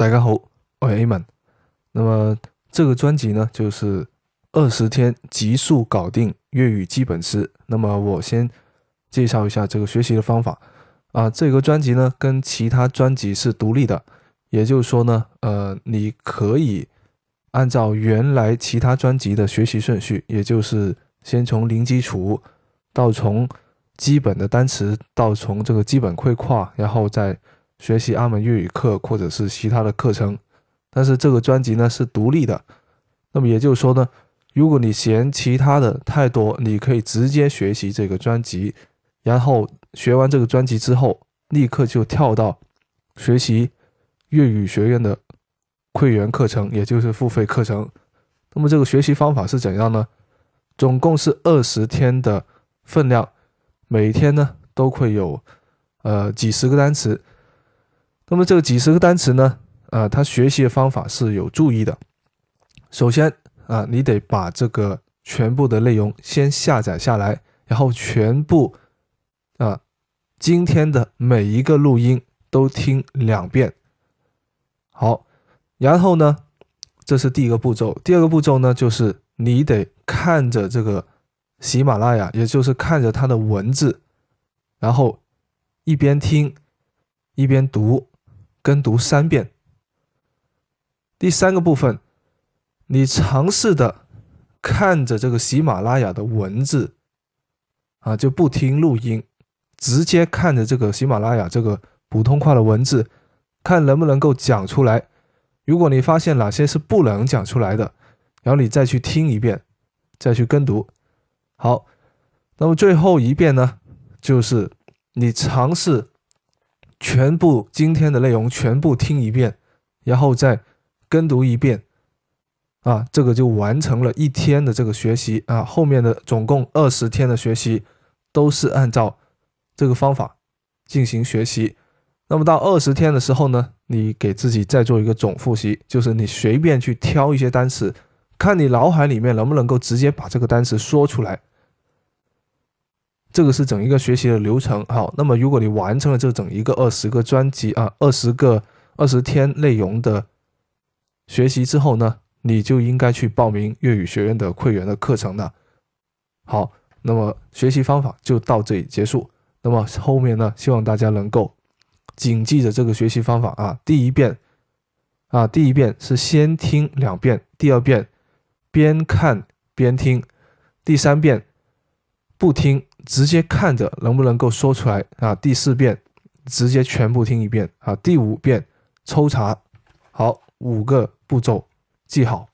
大家好，我是 A 们。那么这个专辑呢，就是二十天急速搞定粤语基本诗。那么我先介绍一下这个学习的方法啊。这个专辑呢，跟其他专辑是独立的，也就是说呢，呃，你可以按照原来其他专辑的学习顺序，也就是先从零基础到从基本的单词到从这个基本会跨，然后再学习阿门粤语课或者是其他的课程。但是这个专辑呢是独立的，那么也就是说呢，如果你嫌其他的太多，你可以直接学习这个专辑，然后学完这个专辑之后，立刻就跳到学习粤语学院的会员课程，也就是付费课程。那么这个学习方法是怎样呢？总共是二十天的分量。每天呢都会有，呃几十个单词，那么这个几十个单词呢，呃，它学习的方法是有注意的。首先啊，你得把这个全部的内容先下载下来，然后全部啊今天的每一个录音都听两遍。好，然后呢，这是第一个步骤。第二个步骤呢，就是你得看着这个。喜马拉雅，也就是看着它的文字，然后一边听一边读，跟读三遍。第三个部分，你尝试的看着这个喜马拉雅的文字，啊，就不听录音，直接看着这个喜马拉雅这个普通话的文字，看能不能够讲出来。如果你发现哪些是不能讲出来的，然后你再去听一遍，再去跟读。好，那么最后一遍呢，就是你尝试全部今天的内容全部听一遍，然后再跟读一遍，啊，这个就完成了一天的这个学习啊。后面的总共二十天的学习都是按照这个方法进行学习。那么到二十天的时候呢，你给自己再做一个总复习，就是你随便去挑一些单词，看你脑海里面能不能够直接把这个单词说出来。这个是整一个学习的流程，好，那么如果你完成了这整一个二十个专辑啊，二十个二十天内容的学习之后呢，你就应该去报名粤语学院的会员的课程了。好，那么学习方法就到这里结束。那么后面呢，希望大家能够谨记着这个学习方法啊，第一遍啊，第一遍是先听两遍，第二遍边看边听，第三遍不听。直接看着能不能够说出来啊？第四遍直接全部听一遍啊！第五遍抽查，好，五个步骤记好。